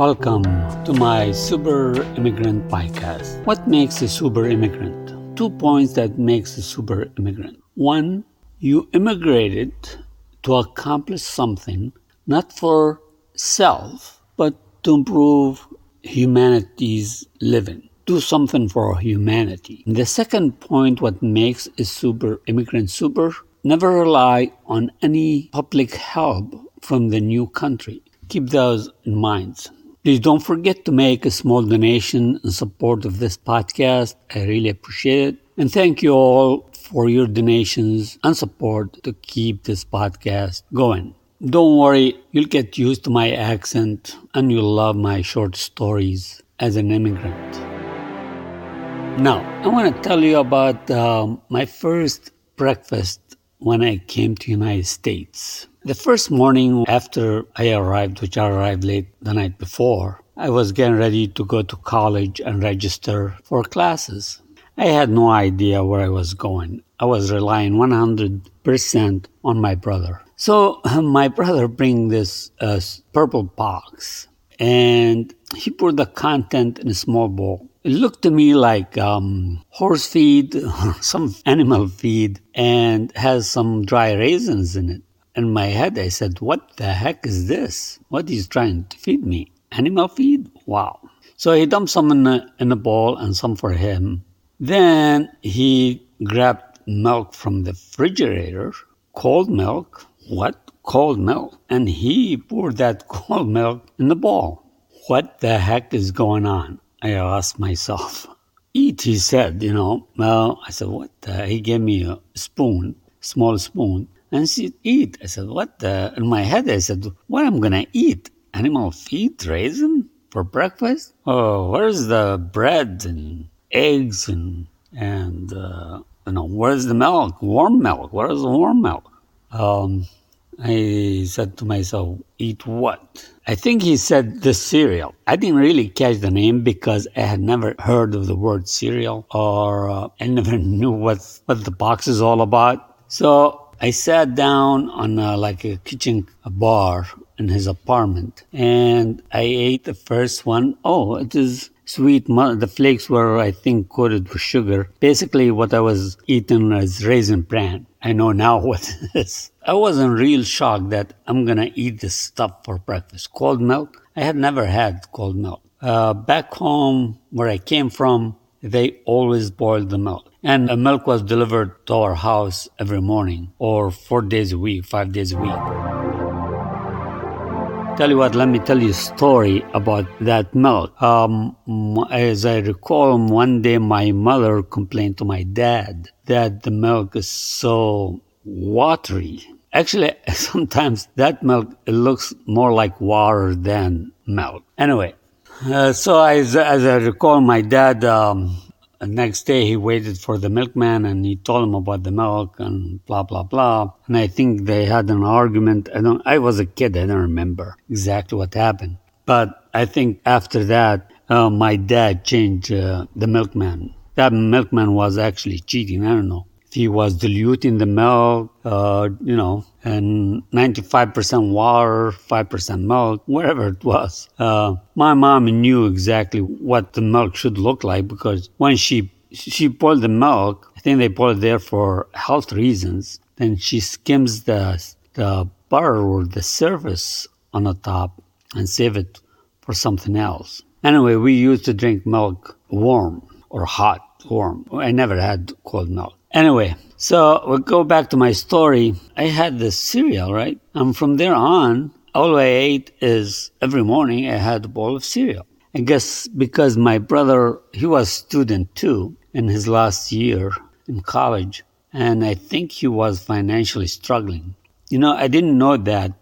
Welcome to my Super Immigrant podcast. What makes a super immigrant? Two points that makes a super immigrant. One, you immigrated to accomplish something not for self, but to improve humanity's living. Do something for humanity. And the second point, what makes a super immigrant super, never rely on any public help from the new country. Keep those in mind. Please don't forget to make a small donation in support of this podcast. I really appreciate it. And thank you all for your donations and support to keep this podcast going. Don't worry, you'll get used to my accent and you'll love my short stories as an immigrant. Now, I want to tell you about um, my first breakfast when I came to United States. The first morning after I arrived, which I arrived late the night before, I was getting ready to go to college and register for classes. I had no idea where I was going. I was relying 100% on my brother. So my brother bring this uh, purple box and he put the content in a small bowl. It looked to me like um, horse feed, some animal feed, and has some dry raisins in it. In my head, I said, What the heck is this? What is trying to feed me? Animal feed? Wow. So he dumped some in a, in a bowl and some for him. Then he grabbed milk from the refrigerator, cold milk. What? Cold milk. And he poured that cold milk in the bowl. What the heck is going on? I asked myself. Eat, he said, you know. Well, I said, what the? He gave me a spoon, small spoon, and said, eat. I said, what the? In my head, I said, what am I going to eat? Animal feed, raisin for breakfast? Oh, where's the bread and eggs and, and, uh, you know, where's the milk? Warm milk. Where's the warm milk? Um, I said to myself, eat what? I think he said the cereal. I didn't really catch the name because I had never heard of the word cereal or uh, I never knew what, what the box is all about. So I sat down on a, like a kitchen bar in his apartment and I ate the first one. Oh, it is sweet. The flakes were, I think, coated with sugar. Basically, what I was eating was raisin bran. I know now what it is. I wasn't real shocked that I'm gonna eat this stuff for breakfast. Cold milk? I had never had cold milk. Uh, back home, where I came from, they always boiled the milk. And the milk was delivered to our house every morning, or four days a week, five days a week. Tell you what, let me tell you a story about that milk. Um, as I recall, one day my mother complained to my dad that the milk is so watery. Actually, sometimes that milk it looks more like water than milk. Anyway, uh, so as, as I recall, my dad um, the next day he waited for the milkman and he told him about the milk and blah blah blah. And I think they had an argument. I don't. I was a kid. I don't remember exactly what happened. But I think after that, uh, my dad changed uh, the milkman. That milkman was actually cheating. I don't know he was diluting the milk, uh, you know, and 95% water, 5% milk, whatever it was. Uh, my mom knew exactly what the milk should look like because when she she boiled the milk, I think they boiled it there for health reasons. Then she skims the the butter or the surface on the top and save it for something else. Anyway, we used to drink milk warm or hot, warm. I never had cold milk. Anyway, so we'll go back to my story. I had this cereal, right? And from there on, all I ate is every morning I had a bowl of cereal. I guess because my brother, he was student too in his last year in college. And I think he was financially struggling. You know, I didn't know that,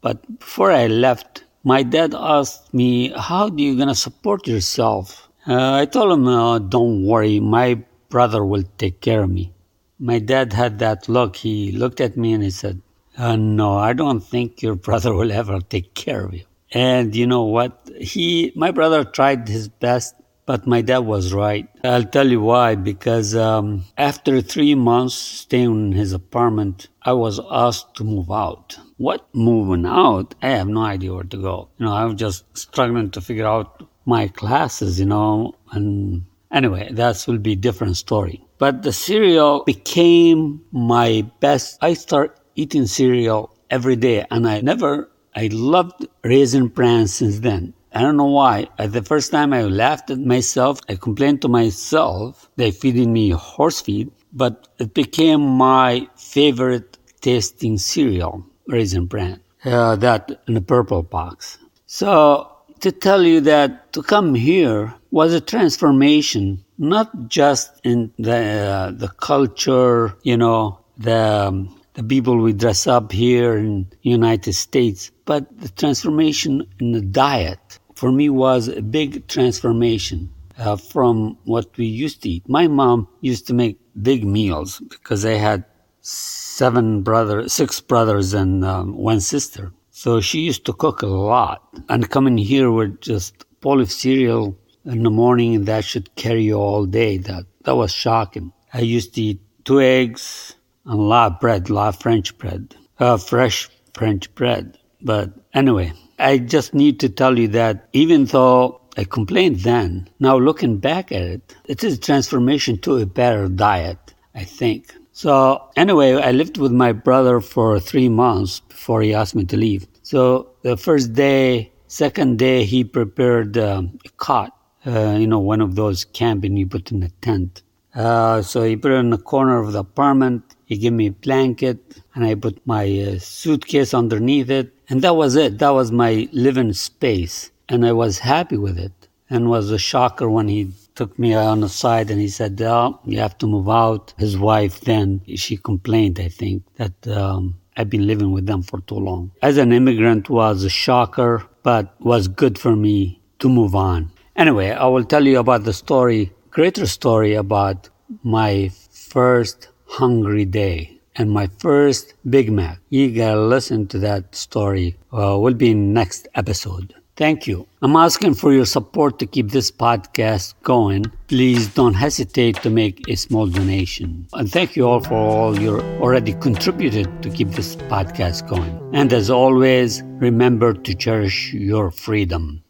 but before I left, my dad asked me, how are you to support yourself? Uh, I told him, don't worry, my brother will take care of me my dad had that look. He looked at me and he said, uh, No, I don't think your brother will ever take care of you. And you know what? He, my brother tried his best, But my dad was right. I'll tell you why. Because um, after three months staying in his apartment, I was asked to move out. What moving out? I have no idea where to go. You know, I was just struggling to figure out my classes, you know, and anyway, that will be different story. But the cereal became my best. I start eating cereal every day and I never, I loved Raisin Bran since then. I don't know why. At the first time I laughed at myself. I complained to myself they feeding me horse feed, but it became my favorite tasting cereal, Raisin Bran. Uh, that in a purple box. So to tell you that to come here was a transformation, not just in the uh, the culture, you know, the um, the people we dress up here in United States, but the transformation in the diet for me was a big transformation uh, from what we used to eat. My mom used to make big meals because I had seven brothers, six brothers, and um, one sister. So she used to cook a lot. And coming here with just bowl of cereal in the morning, and that should carry you all day. That that was shocking. I used to eat two eggs and a lot of bread, a lot of French bread, uh, fresh French bread. But anyway, I just need to tell you that even though I complained then, now looking back at it, it is a transformation to a better diet, I think. So anyway, I lived with my brother for three months before he asked me to leave. So the first day, second day, he prepared um, a cot, uh, you know, one of those camping you put in a tent. Uh, so he put it in the corner of the apartment. He gave me a blanket and I put my uh, suitcase underneath it. And that was it. That was my living space. And I was happy with it. And was a shocker when he took me on the side and he said, oh, you have to move out. His wife then, she complained, I think, that um, I've been living with them for too long. As an immigrant was a shocker, but was good for me to move on. Anyway, I will tell you about the story, greater story about my first hungry day and my first Big Mac. You gotta listen to that story. Uh, will be in next episode. Thank you. I'm asking for your support to keep this podcast going. Please don't hesitate to make a small donation. And thank you all for all you already contributed to keep this podcast going. And as always, remember to cherish your freedom.